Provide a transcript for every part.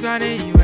And your purpose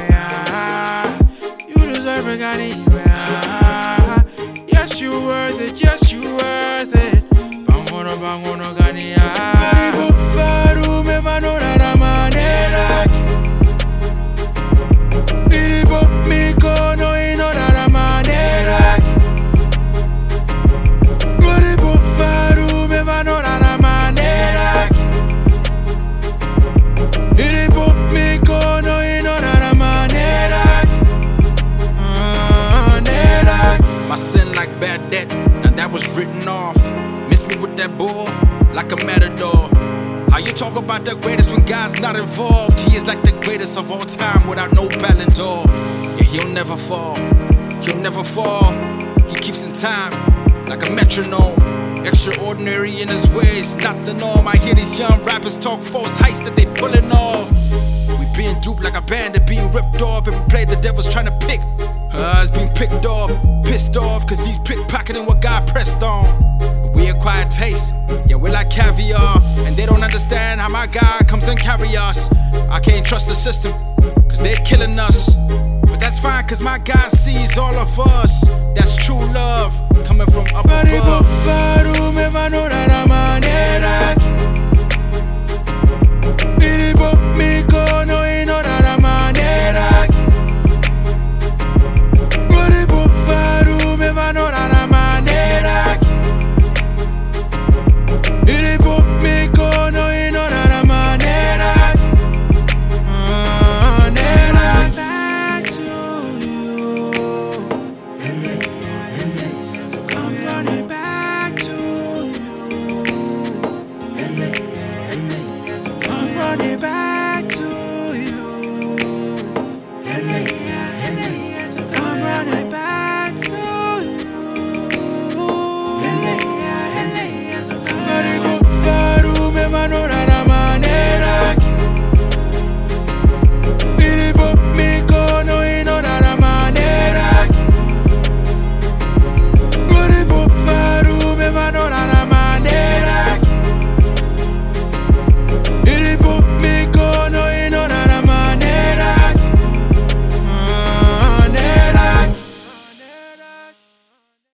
bad debt, now that was written off. Miss me with that bull, like a matador. How you talk about the greatest when God's not involved? He is like the greatest of all time without no Ballon d'Or. Yeah, he'll never fall, he'll never fall. He keeps in time, like a metronome. Extraordinary in his ways, not the norm. I hear these young rappers talk false heights that they pulling off. We being duped like a bandit being ripped off. Cause he's pickpocketing what God pressed on. But we acquire taste, yeah, we're like caviar. And they don't understand how my God comes and carry us. I can't trust the system, cause they're killing us. But that's fine, cause my God sees all of us. That's true love coming from up above.